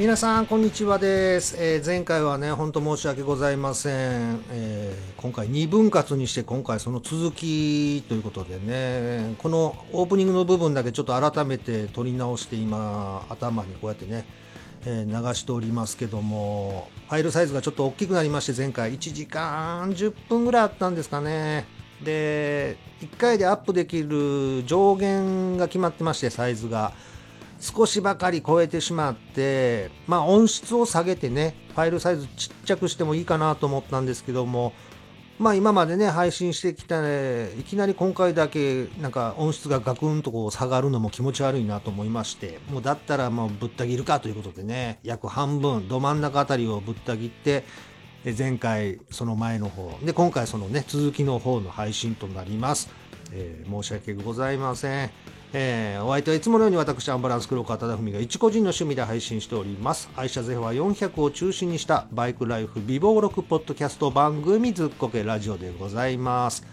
皆さんこんにちはです、えー、前回はね本当申し訳ございません、えー、今回2分割にして今回その続きということでねこのオープニングの部分だけちょっと改めて撮り直して今頭にこうやってね、えー、流しておりますけどもファイルサイズがちょっと大きくなりまして前回1時間10分ぐらいあったんですかね。で1回でアップできる上限が決まってましてサイズが。少しばかり超えてしまって、まあ、音質を下げてね、ファイルサイズちっちゃくしてもいいかなと思ったんですけども、まあ今までね、配信してきたね、いきなり今回だけなんか音質がガクンとこう下がるのも気持ち悪いなと思いまして、もうだったらもうぶった切るかということでね、約半分、ど真ん中あたりをぶった切って、前回その前の方、で今回そのね、続きの方の配信となります。えー、申し訳ございません。えー、お相手はいつものように私、アンバランス黒川忠文が一個人の趣味で配信しております。愛車ゼフは400を中心にしたバイクライフ美貌録ポッドキャスト番組ずっこけラジオでございます。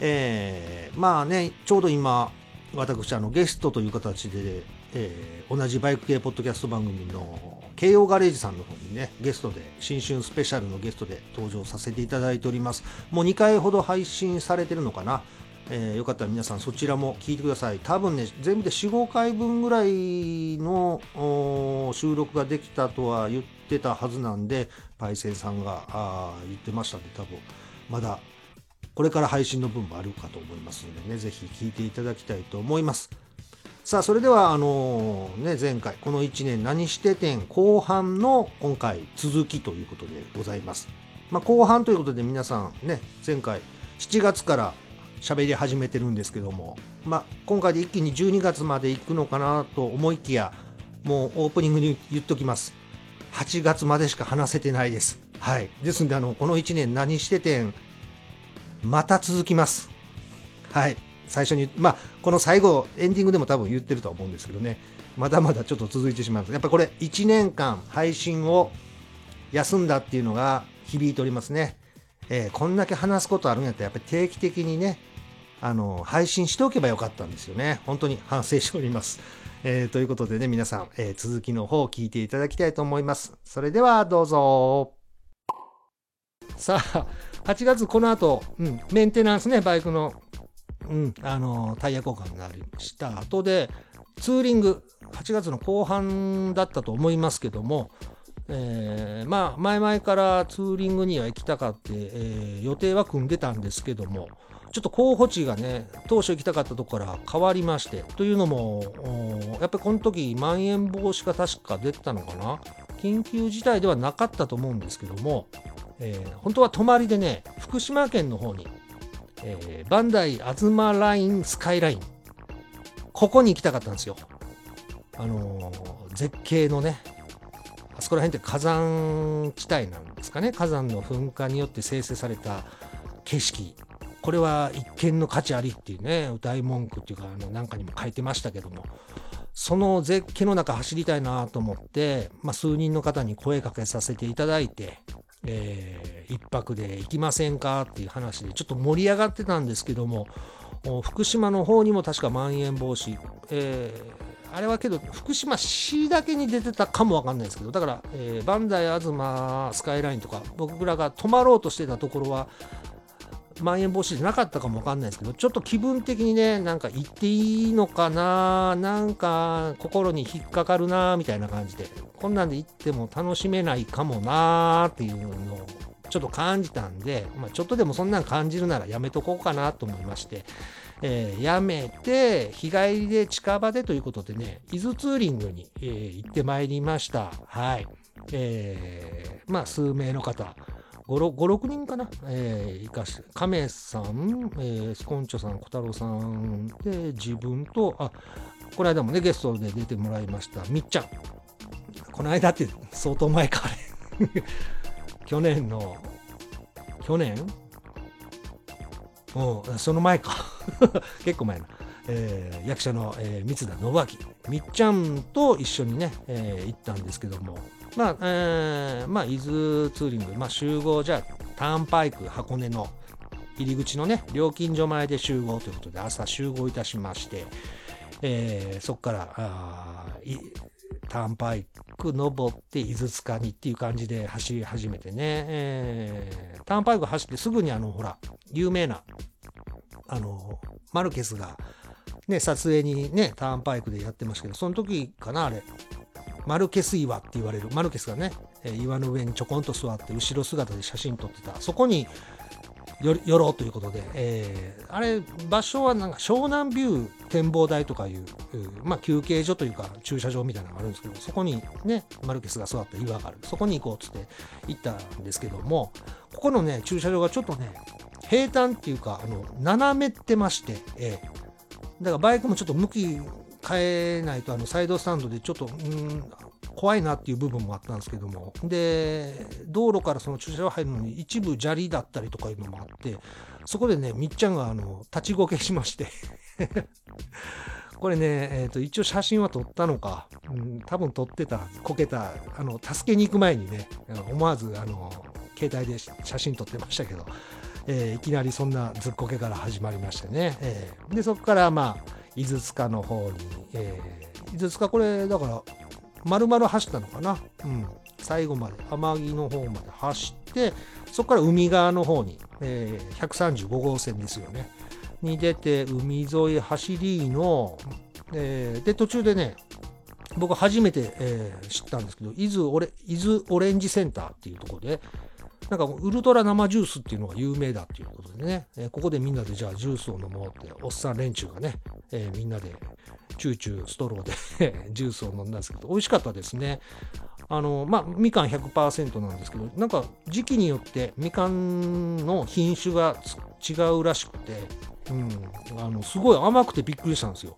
えー、まあね、ちょうど今、私、あのゲストという形で、えー、同じバイク系ポッドキャスト番組の慶応ガレージさんの方にね、ゲストで、新春スペシャルのゲストで登場させていただいております。もう2回ほど配信されてるのかな？えー、よかったら皆さんそちらも聞いてください。多分ね、全部で4、5回分ぐらいの収録ができたとは言ってたはずなんで、パイセンさんがあ言ってましたんで、多分まだこれから配信の分もあるかと思いますのでね、ぜひ聞いていただきたいと思います。さあ、それでは、あのー、ね、前回、この1年何しててん後半の今回続きということでございます。まあ、後半ということで皆さんね、前回7月から喋り始めてるんですけども、まあ、今回で一気に12月まで行くのかなと思いきや、もうオープニングに言っときます。8月までしか話せてないです。はい。ですんで、あの、この1年何しててん、また続きます。はい。最初に、まあ、この最後、エンディングでも多分言ってるとは思うんですけどね、まだまだちょっと続いてしまうやっぱこれ、1年間配信を休んだっていうのが響いておりますね。えー、こんだけ話すことあるんやったら、やっぱり定期的にね、あの、配信しておけばよかったんですよね。本当に反省しております。えー、ということでね、皆さん、えー、続きの方を聞いていただきたいと思います。それでは、どうぞ。さあ、8月この後、うん、メンテナンスね、バイクの、うん、あの、タイヤ交換になりました後で、ツーリング、8月の後半だったと思いますけども、えー、まあ、前々からツーリングには行きたかって、えー、予定は組んでたんですけども、ちょっと候補地がね、当初行きたかったところから変わりまして、というのも、やっぱりこの時、まん延防止が確か出てたのかな？緊急事態ではなかったと思うんですけども、えー、本当は泊まりでね、福島県の方に、えー、バンダイ東ラインスカイライン、ここに行きたかったんですよ。あのー、絶景のね、あそこら辺って火山地帯なんですかね、火山の噴火によって生成された景色。これは一見の価値ありっていうね、歌い文句っていうか、あの、なんかにも書いてましたけども、その絶景の中走りたいなと思って、まあ、数人の方に声かけさせていただいて、えー、一泊で行きませんかっていう話でちょっと盛り上がってたんですけども、福島の方にも確かまん延防止、えー、あれはけど、福島市だけに出てたかもわかんないですけど、だから、えー、バンダイ、東、スカイラインとか、僕らが泊まろうとしてたところは、まん延防止じゃなかったかもわかんないですけど、ちょっと気分的にね、なんか行っていいのかな、なんか心に引っかかるな、みたいな感じで、こんなんで行っても楽しめないかもな、っていうのをちょっと感じたんで、まあ、ちょっとでもそんなん感じるならやめとこうかなと思いまして、えー、やめて、日帰りで近場でということでね、伊豆ツーリングに、えー、行ってまいりました。はい。えー、まあ、数名の方、5、6人かな、えー、かし、亀さん、えー、スコンチョさん、小太郎さんで、自分と、あ、この間もね、ゲストで出てもらいました、みっちゃん。この間って相当前か、あれ。去年の、去年？うん、その前か。結構前な。えー、役者の、えー、三田信明。みっちゃんと一緒にね、えー、行ったんですけども、まあ、えー、まあ、伊豆ツーリング、まあ、集合、じゃあ、ターンパイク箱根の入り口のね、料金所前で集合ということで、朝集合いたしまして、えー、そこから、あターンパイク登って伊豆塚にっていう感じで走り始めてね、えー、ターンパイク走ってすぐにあのほら有名なあのマルケスがね撮影にねターンパイクでやってましたけどその時かなあれ。マルケス岩って言われるマルケスがね岩の上にちょこんと座って後ろ姿で写真撮ってた。そこに寄ろうということで、えー、あれ場所はなんか湘南ビュー展望台とかいう、まあ、休憩所というか駐車場みたいなのがあるんですけどそこにねマルケスが座った岩がある。そこに行こうっつって行ったんですけどもここのね駐車場がちょっとね平坦っていうかあの斜めってまして、えー、だからバイクもちょっと向き変えないとあのサイドスタンドでちょっとうん怖いなっていう部分もあったんですけども。で道路からその駐車場入るのに一部砂利だったりとかいうのもあってそこでねみっちゃんがあの立ちごけしまして。これね、えーと、一応写真は撮ったのか、うん、多分撮ってたこけたあの助けに行く前にね思わずあの携帯で写真撮ってましたけど、えー、いきなりそんなずっこけから始まりましてね、えー、でそこからまあ伊豆塚の方に、えー、伊豆塚これだから丸々走ったのかな。うん。最後まで、天城の方まで走って、そこから海側の方に、えー、135号線ですよね。に出て、海沿い走りの、えー、で、途中でね、僕初めて、えー、知ったんですけど、伊豆オレ伊豆オレンジセンターっていうところで、なんかウルトラ生ジュースっていうのが有名だっていうことでね、えー、ここでみんなでじゃあジュースを飲もうって、おっさん連中がね、えー、みんなでチューチューストローで ジュースを飲んだんですけど、美味しかったですね。あの、まあ、みかん100%なんですけど、なんか時期によってみかんの品種が違うらしくて、うん、あのすごい甘くてびっくりしたんですよ。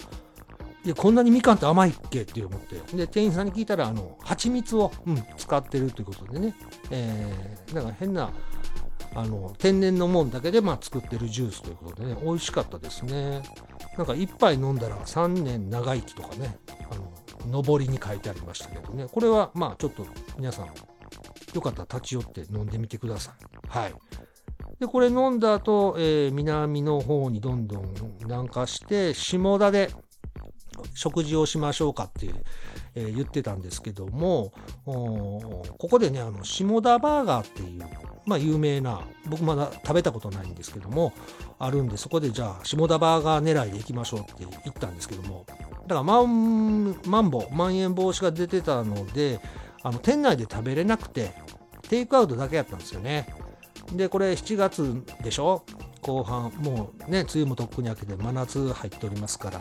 でこんなにみかんって甘いっけ？って思って。で店員さんに聞いたらあの蜂蜜を、うん、使ってるということでね、えー、だか変なあの天然のもんだけでまあ作ってるジュースということでね。美味しかったですね。なんか1杯飲んだら3年長生きとかね。あの上りに書いてありましたけどね。これはまあちょっと皆さんよかったら立ち寄って飲んでみてください。はい。でこれ飲んだ後、えー、南の方にどんどん南下して下田で食事をしましょうかってえー、言ってたんですけどもここでねあの下田バーガーっていう、まあ、有名な僕まだ食べたことないんですけどもあるんでそこでじゃあ下田バーガー狙いで行きましょうって言ったんですけどもだからマンマンボまん延防止が出てたのであの店内で食べれなくてテイクアウトだけやったんですよね。でこれ7月でしょ？後半もうね梅雨もとっくに明けて真夏入っておりますから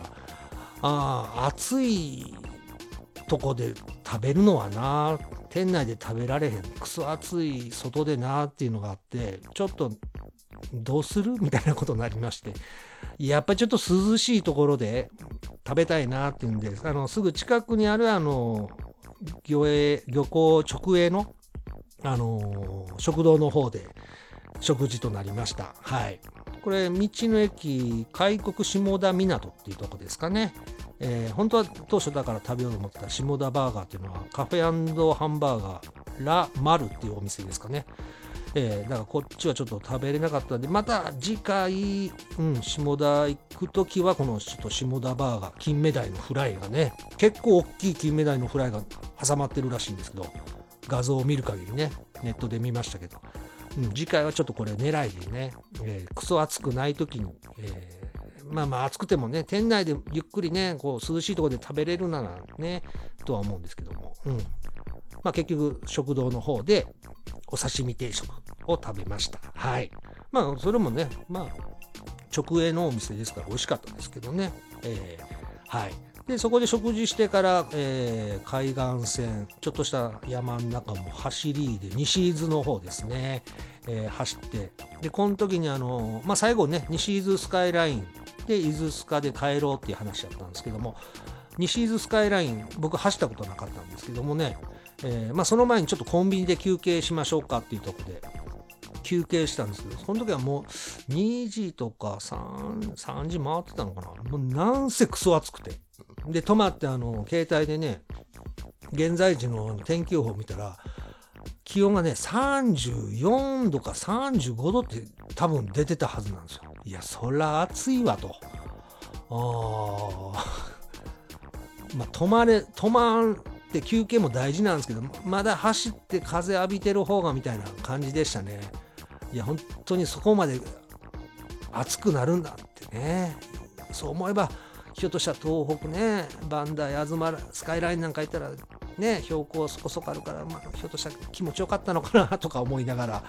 ああ暑いとこで食べるのはな店内で食べられへんクソ暑い外でなっていうのがあってちょっとどうするみたいなことになりましてやっぱりちょっと涼しいところで食べたいなっていうんであのすぐ近くにあるあの漁営漁港直営のあの食堂の方で食事となりました。はい。これ道の駅開国下田港っていうとこですかねえー、本当は当初だから食べようと思った下田バーガーっていうのはカフェハンバーガーラ・マルっていうお店ですかね。えー、だからこっちはちょっと食べれなかったんで、また次回、うん、下田行くときは、このちょっと下田バーガー、金目鯛のフライがね、結構大きい金目鯛のフライが挟まってるらしいんですけど、画像を見る限りね、ネットで見ましたけど、うん、次回はちょっとこれ狙いでね、えー、クソ暑くない時に、えーまあまあ暑くてもね、店内でゆっくりね、こう涼しいところで食べれるならね、とは思うんですけども、うん。まあ結局食堂の方でお刺身定食を食べました。はい。まあそれもね、まあ直営のお店ですから美味しかったですけどね。えー、はい。でそこで食事してから、えー、海岸線ちょっとした山の中も走りで西伊豆の方ですね、えー、走って。でこの時にあの、まあ、最後ね西伊豆スカイラインで伊豆スカで帰ろうっていう話だったんですけども西伊豆スカイライン僕走ったことなかったんですけどもね、えー、まあ、その前にちょっとコンビニで休憩しましょうかっていうとこで休憩したんですけどその時はもう2時とか 3, 3時回ってたのかな。もうなんせクソ暑くて。で泊まってあの携帯でね現在時の天気予報見たら気温がね34度か35度って多分出てたはずなんですよ。いやそら暑いわと。あ まあ泊まれ泊まって休憩も大事なんですけどまだ走って風浴びてる方がみたいな感じでしたね。いや本当にそこまで暑くなるんだってね。そう思えばひょっとしたら東北ねバンダイ東スカイラインなんか行ったらね標高そこそこあるから、まあ、ひょっとしたら気持ちよかったのかなとか思いながら、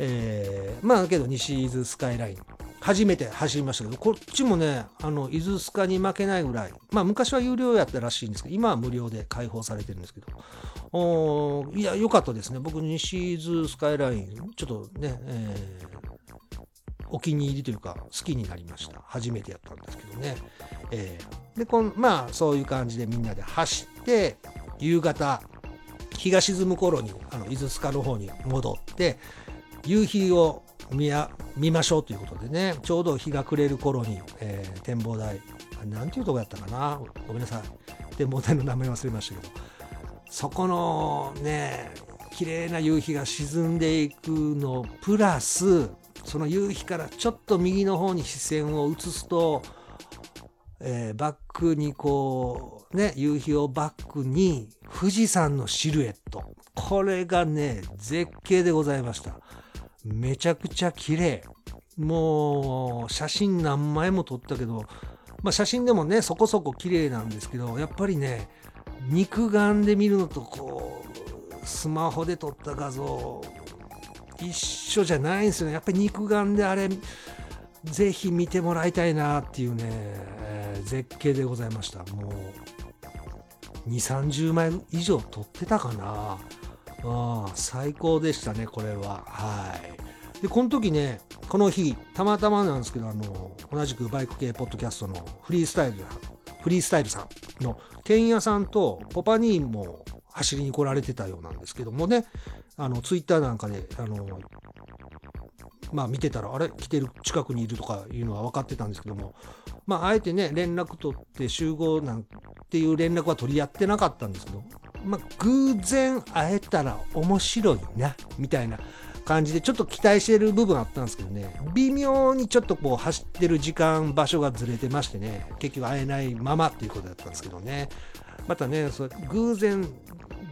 えー、まあけど西伊豆スカイライン。初めて走りましたけどこっちもねあの伊豆スカに負けないぐらいまあ昔は有料やったらしいんですけど今は無料で開放されてるんですけどおいや良かったですね。僕西伊豆スカイラインちょっとね、えー、お気に入りというか好きになりました。初めてやったんですけどね、えー、でこんまあそういう感じでみんなで走って夕方日が沈む頃にあの伊豆スカの方に戻って夕日を見や見ましょうということでねちょうど日が暮れる頃に、えー、展望台なんていうとこやったかな？ごめんなさい。展望台の名前忘れましたけど。そこのね綺麗な夕日が沈んでいくのプラスその夕日からちょっと右の方に視線を移すと、えー、バックにこうね夕日をバックに富士山のシルエット。これがね絶景でございました。めちゃくちゃ綺麗。もう写真何枚も撮ったけど、まあ、写真でもねそこそこ綺麗なんですけどやっぱりね肉眼で見るのとこうスマホで撮った画像一緒じゃないんですよね。やっぱり肉眼であれぜひ見てもらいたいなっていうね、えー、絶景でございました。もう2 3 0枚以上撮ってたかな。あ最高でしたねこれは。はい。でこの時ねこの日たまたまなんですけどあの同じくバイク系ポッドキャストのフリースタイルフリースタイルさんの剣屋さんとポパニーも走りに来られてたようなんですけどもねあのツイッターなんかであのまあ見てたらあれ？来てる？近くにいるとかいうのは分かってたんですけどもまああえてね連絡取って集合なんていう連絡は取り合ってなかったんですけどまあ、偶然会えたら面白いな、みたいな感じで、ちょっと期待してる部分あったんですけどね、微妙にちょっとこう走ってる時間、場所がずれてましてね、結局会えないままっていうことだったんですけどね、またね、それ偶然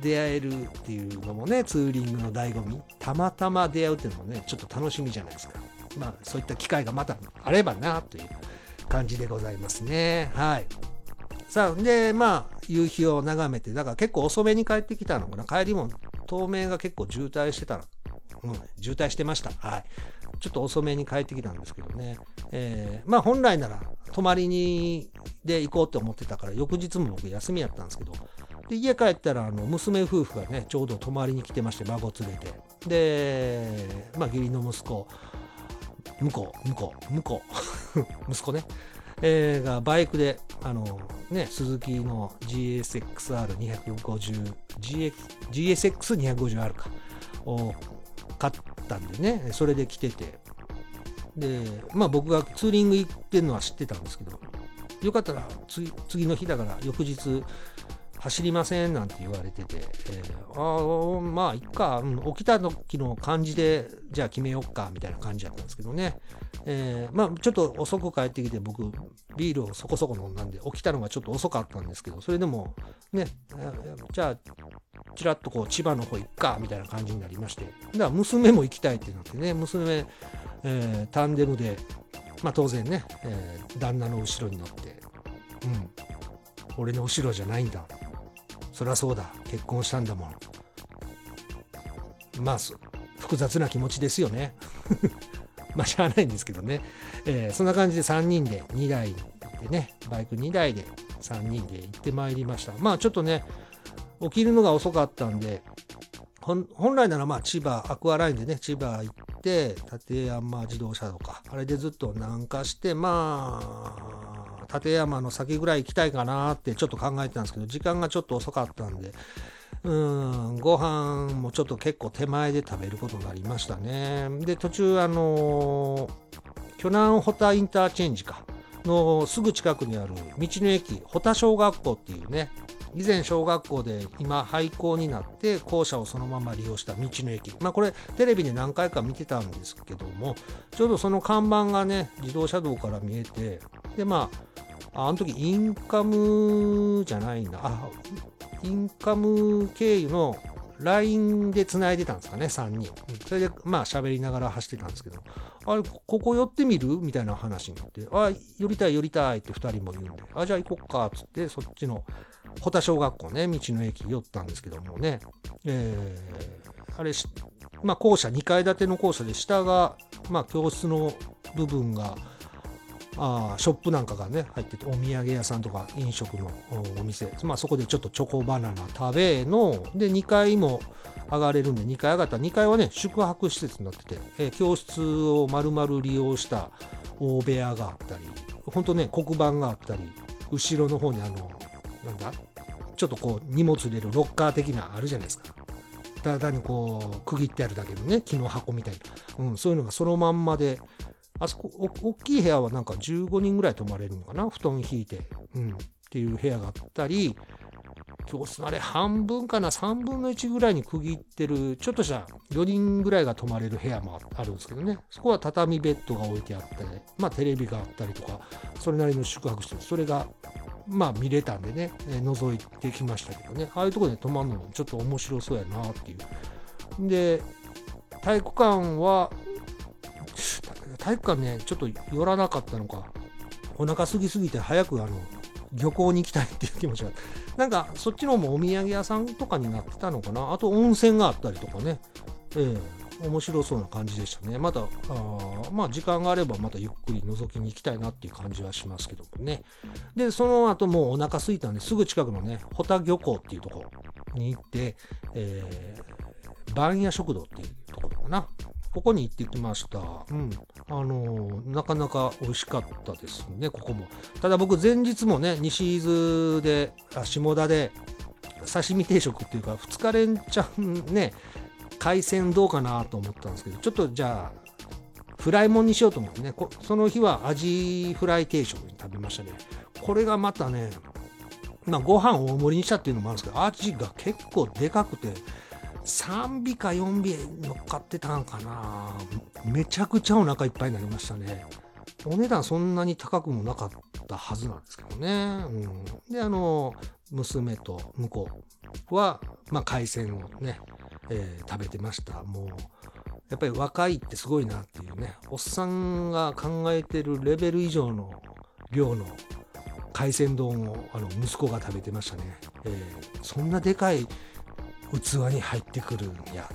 出会えるっていうのもね、ツーリングの醍醐味、たまたま出会うっていうのもね、ちょっと楽しみじゃないですか。まあ、そういった機会がまたあればな、という感じでございますね。はい。さあ、で、まあ、夕日を眺めて、だから結構遅めに帰ってきたのかな。帰りも透明が結構渋滞してたの。うん、渋滞してました。はい。ちょっと遅めに帰ってきたんですけどね。えー、まあ本来なら泊まりにで行こうって思ってたから、翌日も僕休みやったんですけど、で家帰ったらあの娘夫婦がね、ちょうど泊まりに来てまして、孫連れて。で、まあ義理の息子、向こう、向こう、向こう、息子ね。えー、がバイクで、あのね、鈴木の GSXR250、GSX250R か、を買ったんでね、それで来てて、で、まあ僕がツーリング行ってるのは知ってたんですけど、よかったら次の日だから翌日走りませんなんて言われてて、えー、ああ、まあ、いっか、うん、起きた時の感じで、じゃあ決めよっか、みたいな感じだったんですけどね。えー、まあ、ちょっと遅く帰ってきて、僕、ビールをそこそこ飲んだんで、起きたのがちょっと遅かったんですけど、それでも、ね、じゃあ、ちらっとこう、千葉の方行っか、みたいな感じになりまして、だから娘も行きたいってなってね、娘、えー、タンデムで、まあ当然ね、えー、旦那の後ろに乗って、うん、俺の後ろじゃないんだ。そりゃそうだ。結婚したんだもん。まあ複雑な気持ちですよね。まあしゃあないんですけどね、えー、そんな感じで3人で2台でねバイク2台で3人で行ってまいりました。まあちょっとね起きるのが遅かったんで本来ならまあ千葉アクアラインでね千葉行って立山自動車とか。あれでずっと南下してまあ立山の先ぐらい行きたいかなってちょっと考えてたんですけど、時間がちょっと遅かったんで、うん、ご飯もちょっと結構手前で食べることになりましたね。で、途中、あの巨南ホタインターチェンジか、のすぐ近くにある道の駅、保田小学校っていうね、以前小学校で今廃校になって校舎をそのまま利用した道の駅。まあこれテレビで何回か見てたんですけどもちょうどその看板がね自動車道から見えてでまああの時インカムじゃないんだあインカム経由の LINE で繋いでたんですかね、3人。それで、まあ喋りながら走ってたんですけど、あれ、ここ寄ってみる？みたいな話になって、あ、寄りたい寄りたいって2人も言うんで、あ、じゃあ行こっか、つって、そっちの、保田小学校ね、道の駅寄ったんですけどもね、えー、あれ、まあ校舎、2階建ての校舎で、下が、まあ教室の部分が、あショップなんかがね入っててお土産屋さんとか飲食のお店、まあ、そこでちょっとチョコバナナ食べの。で2階も上がれるんで2階上がったら2階はね宿泊施設になってて、えー、教室を丸々利用した大部屋があったりほんとね黒板があったり後ろの方にあのなんだちょっとこう荷物入れるロッカー的なあるじゃないですかただにこう区切ってあるだけのね木の箱みたいな、うん、そういうのがそのまんまであそこ、大きい部屋はなんか15人ぐらい泊まれるのかな？布団引いて。うん。っていう部屋があったり、教室のあれ半分かな3分の1ぐらいに区切ってるちょっとした4人ぐらいが泊まれる部屋もあるんですけどね。そこは畳ベッドが置いてあったりまあテレビがあったりとかそれなりの宿泊してそれがまあ見れたんでね、え覗いてきましたけどね。ああいうとこで泊まるのもちょっと面白そうやなっていう。で体育館は体育館ね、ちょっと寄らなかったのか、お腹すぎすぎて早くあの、漁港に行きたいっていう気持ちが。なんか、そっちの方もお土産屋さんとかになってたのかな？あと温泉があったりとかね。ええー、面白そうな感じでしたね。また、あまあ、時間があればまたゆっくり覗きに行きたいなっていう感じはしますけどもね。で、その後もうお腹すいたんで、すぐ近くのね、保田漁港っていうとこに行って、えー、番屋食堂っていうところかな。ここに行ってきました。うん。あのー、なかなか美味しかったですね、ここも。ただ僕、前日もね、西伊豆で、あ下田で、刺身定食っていうか、2日連チャンね、海鮮どうかなと思ったんですけど、ちょっとじゃあ、フライもんにしようと思ってね、その日はアジフライ定食に食べましたね。これがまたね、まあ、ご飯を大盛りにしたっていうのもあるんですけど、アジが結構でかくて、3尾か4尾乗っかってたんかな。めちゃくちゃお腹いっぱいになりましたね。お値段そんなに高くもなかったはずなんですけどね、うん、であの娘と婿は、まあ、海鮮をね、えー、食べてました。もうやっぱり若いってすごいなっていうね。おっさんが考えてるレベル以上の量の海鮮丼をあの息子が食べてましたね、えー、そんなでかい器に入ってくるんや。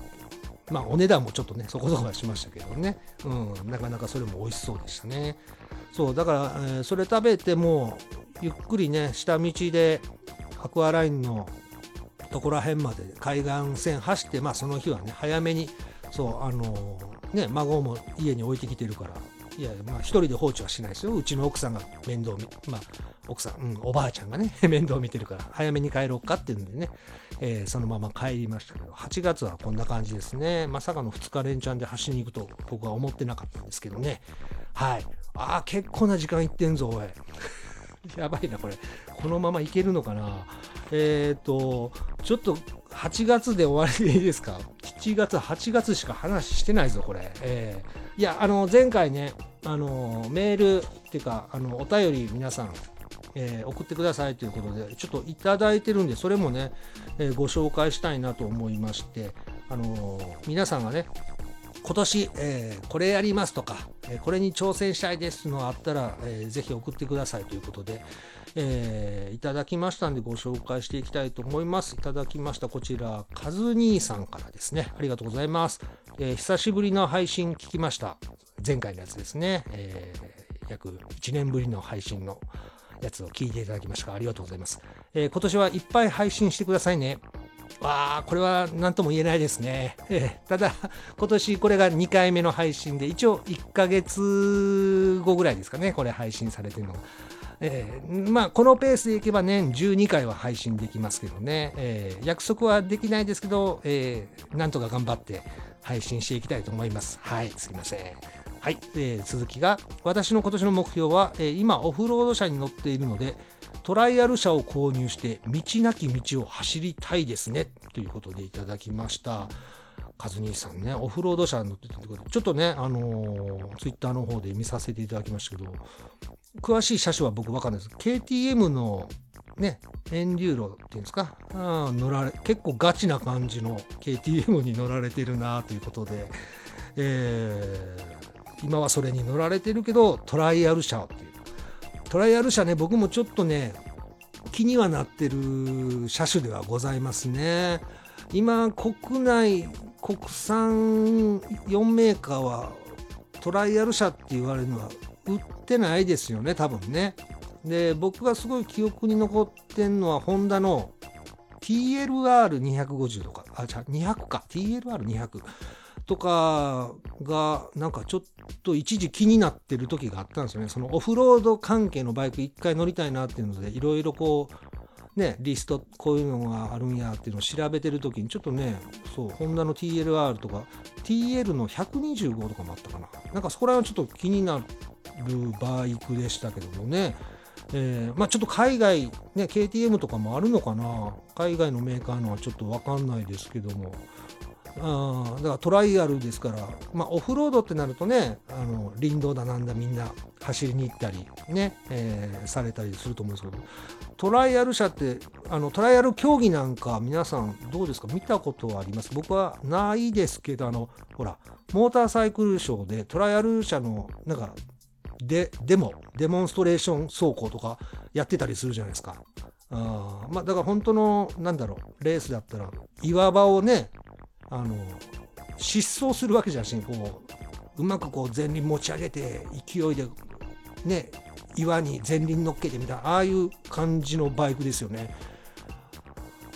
まあお値段もちょっとねそこそこはしましたけどね、うん、なかなかそれも美味しそうでしたね。そうだから、えー、それ食べてもゆっくりね下道でアクアラインのところら辺まで海岸線走ってまあその日はね早めにそうあのー、ね孫も家に置いてきてるからいやまあ一人で放置はしないですようちの奥さんが面倒見まあ奥さん、うん、おばあちゃんがね 面倒見てるから早めに帰ろうかっていうんでねえー、そのまま帰りましたけど、8月はこんな感じですね。まさかの2日連チャンで走りに行くと僕は思ってなかったんですけどね。はい。ああ、結構な時間いってんぞ、おい。やばいな、これ。このままいけるのかな。えっ、ー、と、ちょっと8月で終わりでいいですか ?7 月、8月しか話してないぞ、これ。えー、いや、あの、前回ね、あの、メールっていうか、あの、お便り皆さん、えー、送ってくださいということで、ちょっといただいてるんで、それもね、えー、ご紹介したいなと思いまして、あの、皆さんがね、今年、えー、これやりますとか、えー、これに挑戦したいですのがあったら、えー、ぜひ送ってくださいということで、えー、いただきましたんでご紹介していきたいと思います。いただきましたこちら、カズ兄さんからですね。ありがとうございます。えー、久しぶりの配信聞きました。前回のやつですね。えー、約1年ぶりの配信のやつを聞いていただきましたありがとうございます。えー、今年はいっぱい配信してくださいね。わあ、これは何とも言えないですね。えー、ただ、今年これが2回目の配信で、一応1ヶ月後ぐらいですかね、これ配信されてるのが。えー、まあ、このペースでいけば年12回は配信できますけどね、えー、約束はできないですけど、えー、なんとか頑張って配信していきたいと思います。はい、すいません。はい、えー、続きが私の今年の目標は、えー、今オフロード車に乗っているのでトライアル車を購入して道なき道を走りたいですねということでいただきました。カズニーさんねオフロード車に乗ってたってことでちょっとねあのー、ツイッターの方で見させていただきましたけど詳しい車種は僕わかんないです。KTM のね、エンデューロっていうんですか、あ乗られ結構ガチな感じの KTM に乗られてるなということで、えー、今はそれに乗られてるけど、トライアル車っていう。トライアル車ね、僕もちょっとね、気にはなってる車種ではございますね。今、国内、国産4メーカーはトライアル車って言われるのは売ってないですよね、多分ね。で、僕がすごい記憶に残ってんのは、ホンダの TLR250 とか、あ、じゃ200か、TLR200 とかが、なんかちょっと一時気になってる時があったんですよね。そのオフロード関係のバイク一回乗りたいなっていうので、いろいろこう、ね、リスト、こういうのがあるんやっていうのを調べてる時に、ちょっとね、そう、ホンダの TLR とか、TL の125とかもあったかな。なんかそこら辺はちょっと気になるバイクでしたけどもね。えー、まあ、ちょっと海外、ね、KTM とかもあるのかな海外のメーカーのはちょっと分かんないですけどもあだからトライアルですから、まあ、オフロードってなるとねあの林道だなんだみんな走りに行ったりね、えー、されたりすると思うんですけどトライアル車ってあのトライアル競技なんか皆さんどうですか？見たことはあります？僕はないですけどあのほらモーターサイクルショーでトライアル車のなんかで、デモ、デモンストレーション走行とかやってたりするじゃないですか。あまあ、だから本当の、なんだろう、レースだったら、岩場をね、あの、疾走するわけじゃなしに、こう、うまくこう前輪持ち上げて、勢いで、ね、岩に前輪乗っけてみたいな、ああいう感じのバイクですよね。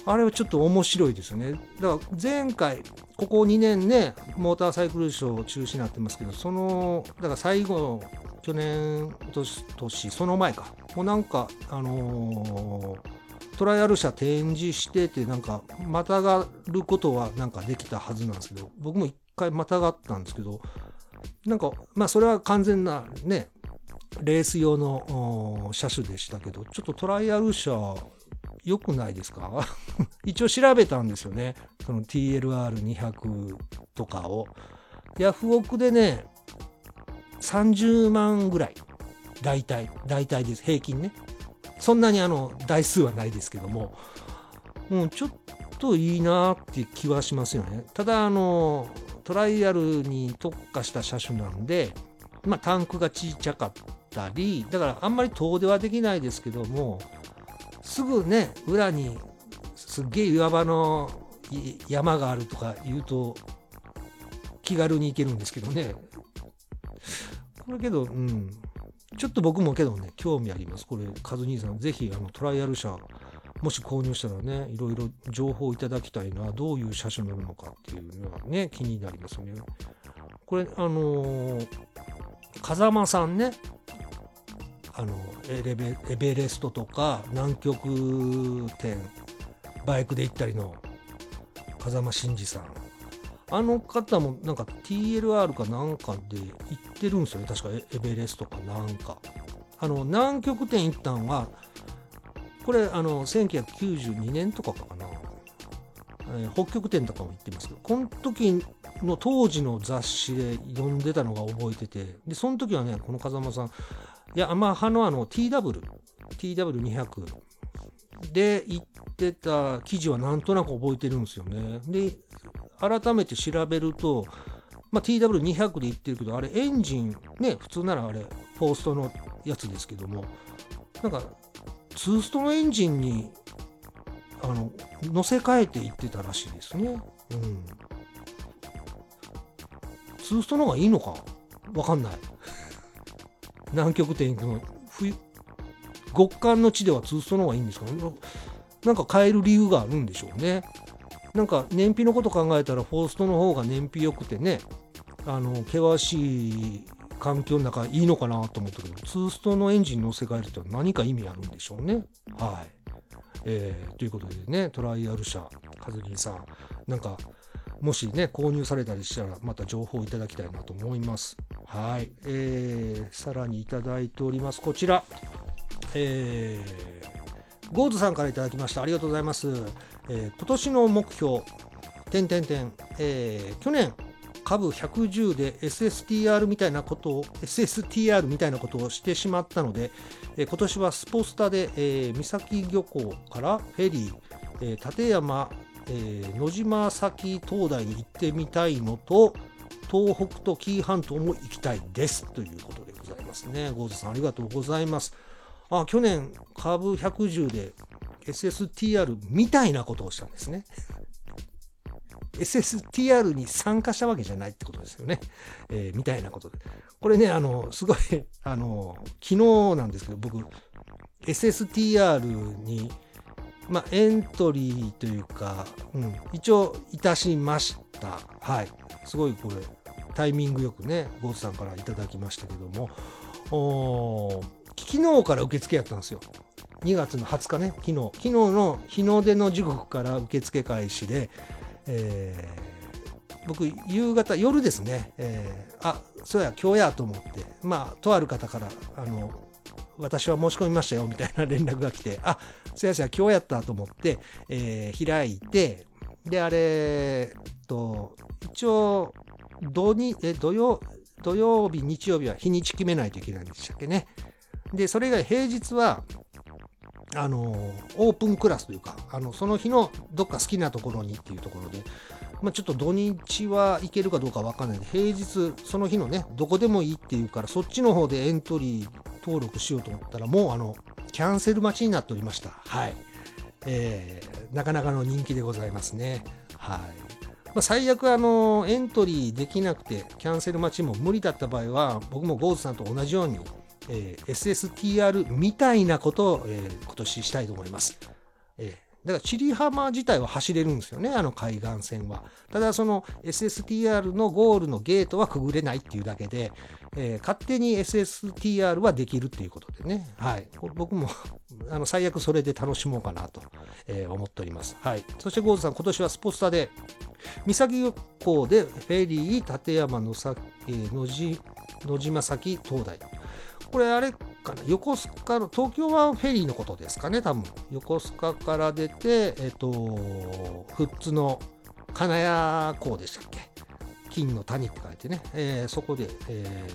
あれはちょっと面白いですよね。だから前回、ここ2年ね、モーターサイクルショー中止になってますけど、その、だから最後去年年その前かもうなんかあのー、トライアル車展示しててなんかまたがることはなんかできたはずなんですけど僕も一回またがったんですけどなんかまあそれは完全なねレース用の車種でしたけどちょっとトライアル車良くないですか？一応調べたんですよねその TLR200 とかをヤフオクでね30万ぐらい。大体、大体です。平均ね。そんなにあの、台数はないですけども、もうちょっといいなって気はしますよね。ただ、あの、トライアルに特化した車種なんで、まあ、タンクがちっちゃかったり、だからあんまり遠出はできないですけども、すぐね、裏にすっげえ岩場の山があるとか言うと、気軽に行けるんですけどね、これけど、うん。ちょっと僕もけどね、興味あります。これ、カズ兄さん、ぜひ、あの、トライアル車、もし購入したらね、いろいろ情報いただきたいな、どういう車種乗るのかっていうのがね、気になりますね。これ、あのー、風間さんね、あのエレベエベレストとか南極点バイクで行ったりの風間真司さんあの方もなんか TLR かなんかで行ってるんですよね。確かエベレストかなんか。あの、南極点行ったんは、これ、あの、1992年とかかな。えー、北極点とかも行ってますけど、この時の当時の雑誌で読んでたのが覚えてて、で、その時はね、この風間さん、いや、まあ、のあの TW、TW200 で行ってた記事はなんとなく覚えてるんですよね。で、改めて調べると、まあ、TW200 で言ってるけど、あれエンジン、ね、普通ならあれ、フォーストのやつですけども、なんか、ツーストのエンジンに、あの、乗せ替えていってたらしいですね。うん。ツーストの方がいいのか？わかんない。南極点行くの、冬、極寒の地ではツーストの方がいいんですか？ね。なんか変える理由があるんでしょうね。なんか燃費のこと考えたらフォーストの方が燃費良くてねあの険しい環境の中いいのかなと思ったけどツーストのエンジン乗せ替えるって何か意味あるんでしょうね。はい。えー、ということでねトライアル車カズリンさん。なんかもしね購入されたりしたらまた情報をいただきたいなと思います。はい。えー、さらにいただいております。こちら。えー、ゴーズさんからいただきましたありがとうございますえー、今年の目標、点点点、えー、去年、株110で SSTR みたいなことを SSTR みたいなことをしてしまったので、えー、今年はスポスタで、えー、三崎漁港からフェリー、えー、立山、えー、野島崎灯台に行ってみたいのと東北と紀伊半島も行きたいですということでございますね。ゴーズさんありがとうございます。あ去年株110で SSTR みたいなことをしたんですね。SSTR に参加したわけじゃないってことですよね。えー、みたいなことで。これね、あの、すごい、あの、昨日なんですけど、僕、SSTR に、ま、エントリーというか、うん、一応いたしました。はい。すごいこれ、タイミングよくね、ゴーズさんからいただきましたけども、お昨日から受付やったんですよ。2月の20日ね、昨日。昨日の日の出の時刻から受付開始で、えー、僕、夕方、夜ですね、えー、あ、そうや、今日やと思って、まあ、とある方から、あの、私は申し込みましたよ、みたいな 連絡が来て、あ、そうやそうや、今日やったと思って、えー、開いて、で、あれ、えっと、一応、土にえ土曜、土曜日、日曜日は日にち決めないといけないんでしたっけね。で、それ以外平日は、あのオープンクラスというかあのその日のどっか好きなところにっていうところで、まあ、ちょっと土日は行けるかどうか分かんないんで平日その日のねどこでもいいっていうからそっちの方でエントリー登録しようと思ったらもうあのキャンセル待ちになっておりました。はい。えー、なかなかの人気でございますね。はい。まあ、最悪あのエントリーできなくてキャンセル待ちも無理だった場合は僕もゴーズさんと同じようにえー、SSTR みたいなことを、えー、今年したいと思います。えー、だから、千里浜自体は走れるんですよね、あの海岸線は。ただ、その SSTR のゴールのゲートはくぐれないっていうだけで、えー、勝手に SSTR はできるっていうことでね、はい、僕もあの最悪それで楽しもうかなと、えー、思っております。はい、そして、ゴーズさん、今年はスポスタで、三崎漁港でフェリー立山のさ、えー、野島崎灯台。これあれかな、横須賀の、東京湾フェリーのことですかね、多分。横須賀から出て、えっ、と、富津の金谷港でしたっけ？金の谷って書いてね、えー、そこで、え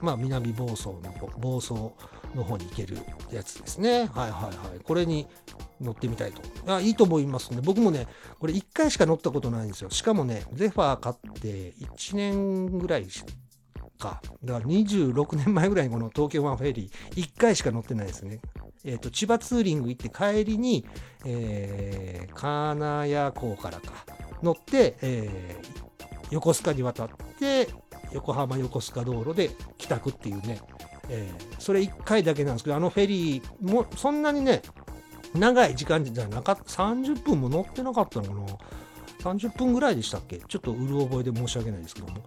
ー、まあ、南房総の房総の方に行けるやつですね。はいはいはい。これに乗ってみたいと。あいいと思いますね。僕もね、これ1回しか乗ったことないんですよ。しかもね、ゼファー買って1年ぐらいか。だから26年前ぐらいにこの東京湾フェリー、1回しか乗ってないですね。えっ、ー、と、千葉ツーリング行って帰りに、えー、金谷港からか、乗って、えー、横須賀に渡って、横浜横須賀道路で帰宅っていうね、えー、それ1回だけなんですけど、あのフェリーもそんなにね、長い時間じゃなかった、30分も乗ってなかったのかな。30分ぐらいでしたっけ？ちょっとうる覚えで申し訳ないですけども。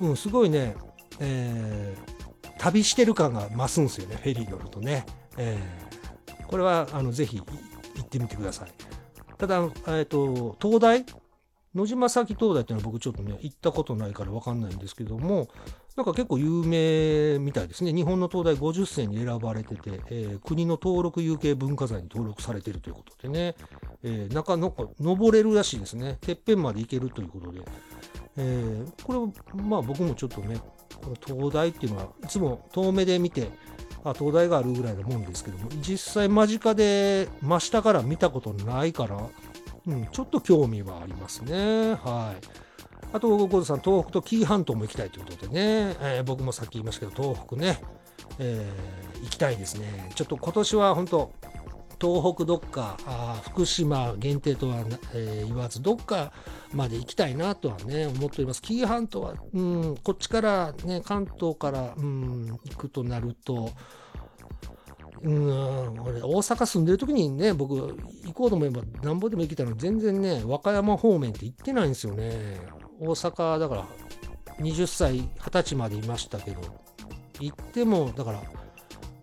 うん、すごいね、えー、旅してる感が増すんですよね、フェリー乗るとね。えー、これはあのぜひ行ってみてください。ただ、えーと、東大？野島崎東大っていうのは僕ちょっとね、行ったことないから分かんないんですけども、なんか結構有名みたいですね。日本の東大50選に選ばれてて、えー、国の登録有形文化財に登録されてるということでね、えー、中の登れるらしいですね。てっぺんまで行けるということで、えー、これまあ僕もちょっとね、この東大っていうのはいつも遠目で見て、あ、東大があるぐらいのもんですけども、実際間近で真下から見たことないから、うん、ちょっと興味はありますね。はい。あと、ゴーズさん、東北と紀伊半島も行きたいということでね、えー、僕もさっき言いましたけど、東北ね、えー、行きたいですね。ちょっと今年は本当、東北どっか、あ福島限定とは、えー、言わず、どっかまで行きたいなとはね、思っております。紀伊半島は、うん、こっちからね、関東から、うん、行くとなると、うん、俺、大阪住んでる時にね、僕、行こうと思えばなんぼでも行けたのに、全然ね、和歌山方面って行ってないんですよね。大阪、だから、20歳、20歳までいましたけど、行っても、だから、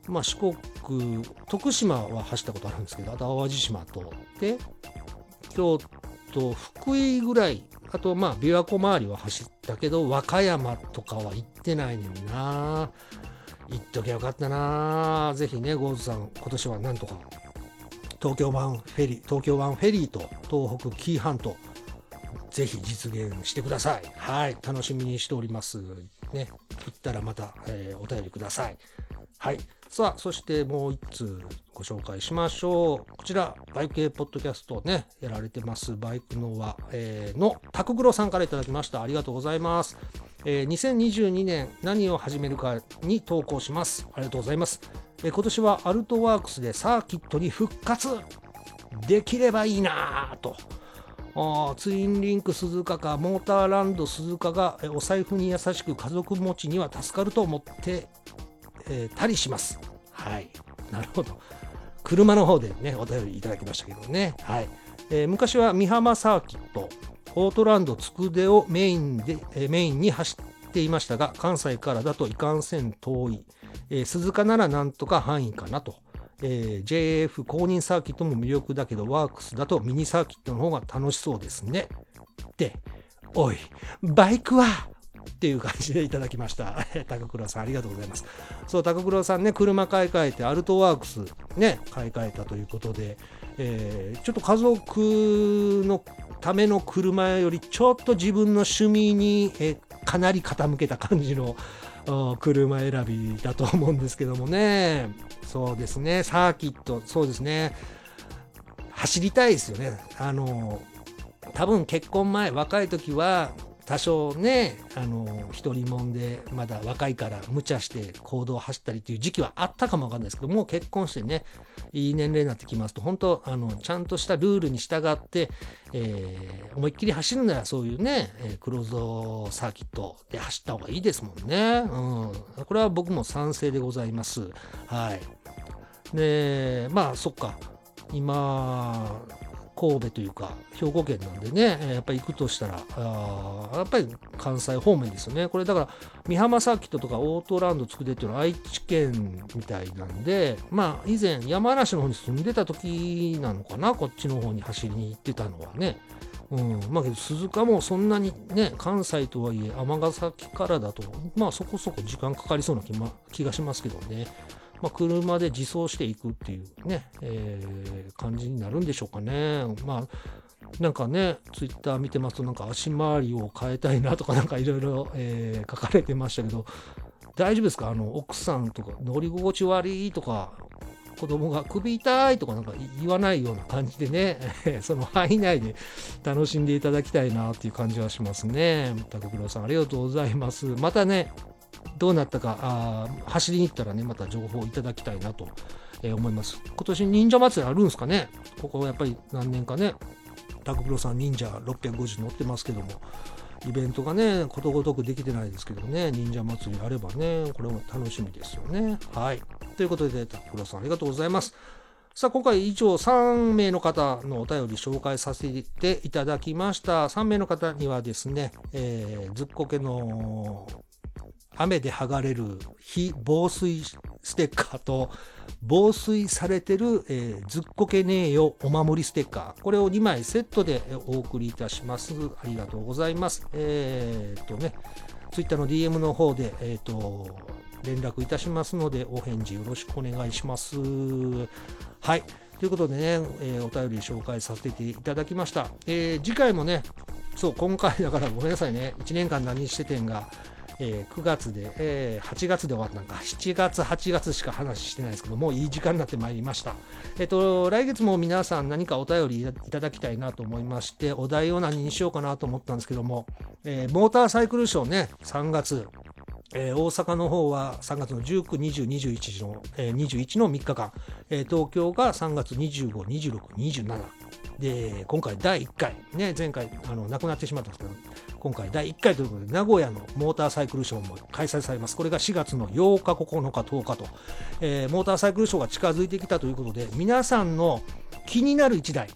まあ、四国、徳島は走ったことあるんですけど、あと淡路島通って、京都、福井ぐらい、あとまあ、琵琶湖周りは走ったけど、和歌山とかは行ってないねんな。行っときゃよかったな。ぜひね、ゴーズさん、今年はなんとか、東京湾フェリー、東京湾フェリーと東北紀伊半島、ぜひ実現してください。はい、楽しみにしております。ね、行ったらまた、えー、お便りください。はい。さあ、そしてもう一通ご紹介しましょう。こちら、バイク系ポッドキャストね、やられてます、バイクの輪、えー、のタクグロさんから頂きました。ありがとうございます。えー、2022年何を始めるかに投稿します。ありがとうございます。えー、今年はアルトワークスでサーキットに復活できればいいなぁと。ツインリンク鈴鹿かモーターランド鈴鹿がお財布に優しく家族持ちには助かると思って、えー、たりします。はい。なるほど。車の方でね、お便りいただきましたけどね。はい。えー、昔は美浜サーキット、オートランドつくでをメインで、えー、メインに走っていましたが、関西からだといかんせん遠い。えー、鈴鹿ならなんとか範囲かなと。えー、JF 公認サーキットも魅力だけど、ワークスだとミニサーキットの方が楽しそうですね。で、おい、バイクはっていう感じでいただきました。高倉さん、ありがとうございます。そう、高倉さんね、車買い替えて、アルトワークスね、買い替えたということで、えー、ちょっと家族のための車より、ちょっと自分の趣味に、えー、かなり傾けた感じの 車選びだと思うんですけどもね。そうですね、サーキット、そうですね。走りたいですよね。あの、多分結婚前、若い時は、多少ね、あの、一人もんで、まだ若いから無茶して行動を走ったりっていう時期はあったかもわかんないですけど、もう結婚してね、いい年齢になってきますと、本当あの、ちゃんとしたルールに従って、えー、思いっきり走るならそういうね、えー、クローズドサーキットで走った方がいいですもんね。うん。これは僕も賛成でございます。はい。で、まあ、そっか。今、神戸というか兵庫県なんでねやっぱり行くとしたらあやっぱり関西方面ですよね。これだから美浜サーキットとかオートランドつくでっていうのは愛知県みたいなんでまあ以前山梨の方に住んでた時なのかなこっちの方に走りに行ってたのはね。うん。まあけど、鈴鹿もそんなにね、関西とはいえ、尼崎からだと、まあそこそこ時間かかりそうな気,、ま、気がしますけどね。まあ、車で自走していくっていうね、えー、感じになるんでしょうかね。まあなんかね、ツイッター見てますと、なんか足回りを変えたいなとか、なんかいろいろ書かれてましたけど、大丈夫ですか？あの、奥さんとか、乗り心地悪いとか、子供が首痛いとかなんか言わないような感じでね、その範囲内で楽しんでいただきたいなっていう感じはしますね。高倉さん、ありがとうございます。またね、どうなったかあ走りに行ったらねまた情報をいただきたいなと、えー、思います。今年忍者祭りあるんですかね？ここやっぱり何年かねタクプロさん忍者650乗ってますけどもイベントがねことごとくできてないですけどね忍者祭りあればねこれも楽しみですよね。はい。ということでタクプロさんありがとうございます。さあ、今回以上3名の方のお便り紹介させていただきました。3名の方にはですね、えー、ずっこけの雨で剥がれる非防水ステッカーと防水されてる、えー、ずっこけねえよお守りステッカー。これを2枚セットでお送りいたします。ありがとうございます。えー、っとねツイッターの DM の方でえー、っと連絡いたしますのでお返事よろしくお願いします。はい。ということでね、え、お便り紹介させていただきました、え、次回もねそう今回だからごめんなさいね。1年間何しててんがえー、9月で、えー、8月で終わったんか、7月、8月しか話してないですけど、もういい時間になってまいりました。えっ、ー、と、来月も皆さん何かお便りいただきたいなと思いまして、お題を何にしようかなと思ったんですけども、えモーターサイクルショーね、3月、えー、大阪の方は3月の19、20、21の、えー、21の3日間、えー、東京が3月25、26、27。で、今回第1回、ね、前回あの亡くなってしまったんですけど、今回第1回ということで、名古屋のモーターサイクルショーも開催されます。これが4月の8日、9日、10日と、えー、モーターサイクルショーが近づいてきたということで、皆さんの気になる1台、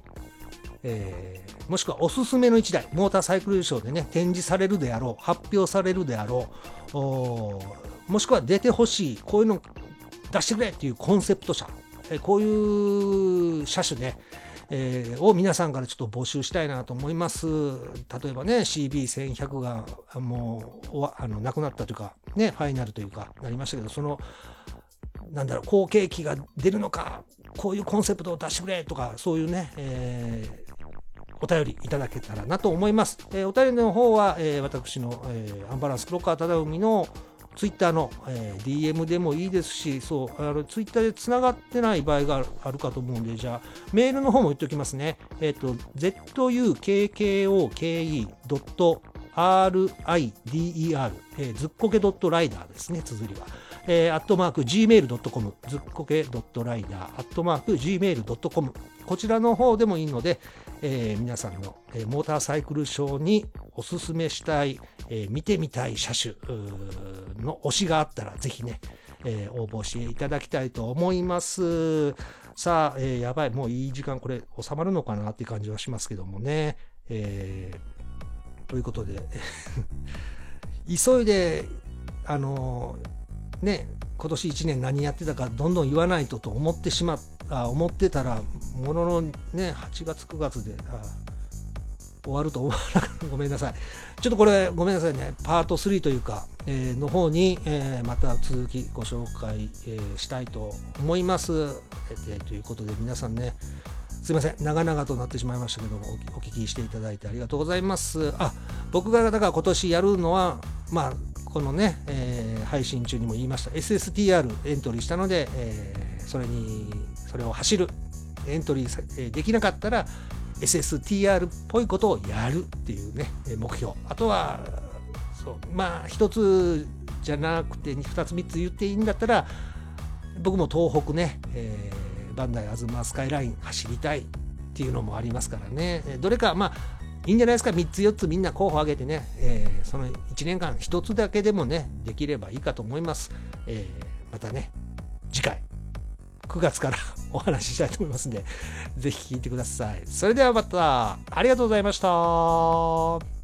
えー、もしくはおすすめの1台、モーターサイクルショーでね、展示されるであろう、発表されるであろう、もしくは出てほしい、こういうの出してくれっていうコンセプト車、えー、こういう車種ね、えー、を皆さんからちょっと募集したいなと思います。例えばね、CB1100 がもうあのなくなったというか、ね、ファイナルというか、なりましたけど、その、なんだろう、後継機が出るのか、こういうコンセプトを出してくれとか、そういうね、えお便りいただけたらなと思います。えーお便りの方は、えー私の、えーアンバランス黒川忠海のツイッターの、えー DM でもいいですし、そう、あのツイッターでつながってない場合があるかと思うんで、じゃあ、メールの方も言っておきますね。えっ、と、zukkoke.rider、えーずっこけ .rider ですね、綴りは。えー、アットマーク gmail.com、ずっこけ .rider、アットマーク gmail.com、こちらの方でもいいので、えー皆さんの、えーモーターサイクルショーにおすすめしたい、えー見てみたい車種の推しがあったら、ぜひね、えー応募していただきたいと思います。さあ、えーやばい、もういい時間、これ収まるのかなって感じはしますけどもね。えーということで、急いで、あのーね、今年1年何やってたかどんどん言わないとと思ってしまってた、思ってたら、もののね、8月、9月で、あ終わると思わなかった。ごめんなさい。ちょっとこれ、ごめんなさいね。パート3というか、えーの方に、えーまた続きご紹介、えーしたいと思います。えということで、皆さんね、すいません。長々となってしまいましたけども、お聞きしていただいてありがとうございます。あ、僕がだから今年やるのは、まあ、このね、え配信中にも言いました。SSTR エントリーしたので、えーそれに、それを走る。エントリーできなかったら、SSTR っぽいことをやるっていうね、目標。あとは、そう、まあ、一つじゃなくて、二つ三つ言っていいんだったら、僕も東北ね、えーバンダイアズマスカイライン走りたいっていうのもありますからね。どれか、まあ、いいんじゃないですか、3つ4つみんな候補挙げてね、えーその1年間1つだけでもね、できればいいかと思います。えーまたね、次回、9月から お話ししたいと思いますんで、ぜひ聞いてください。それではまた、ありがとうございました。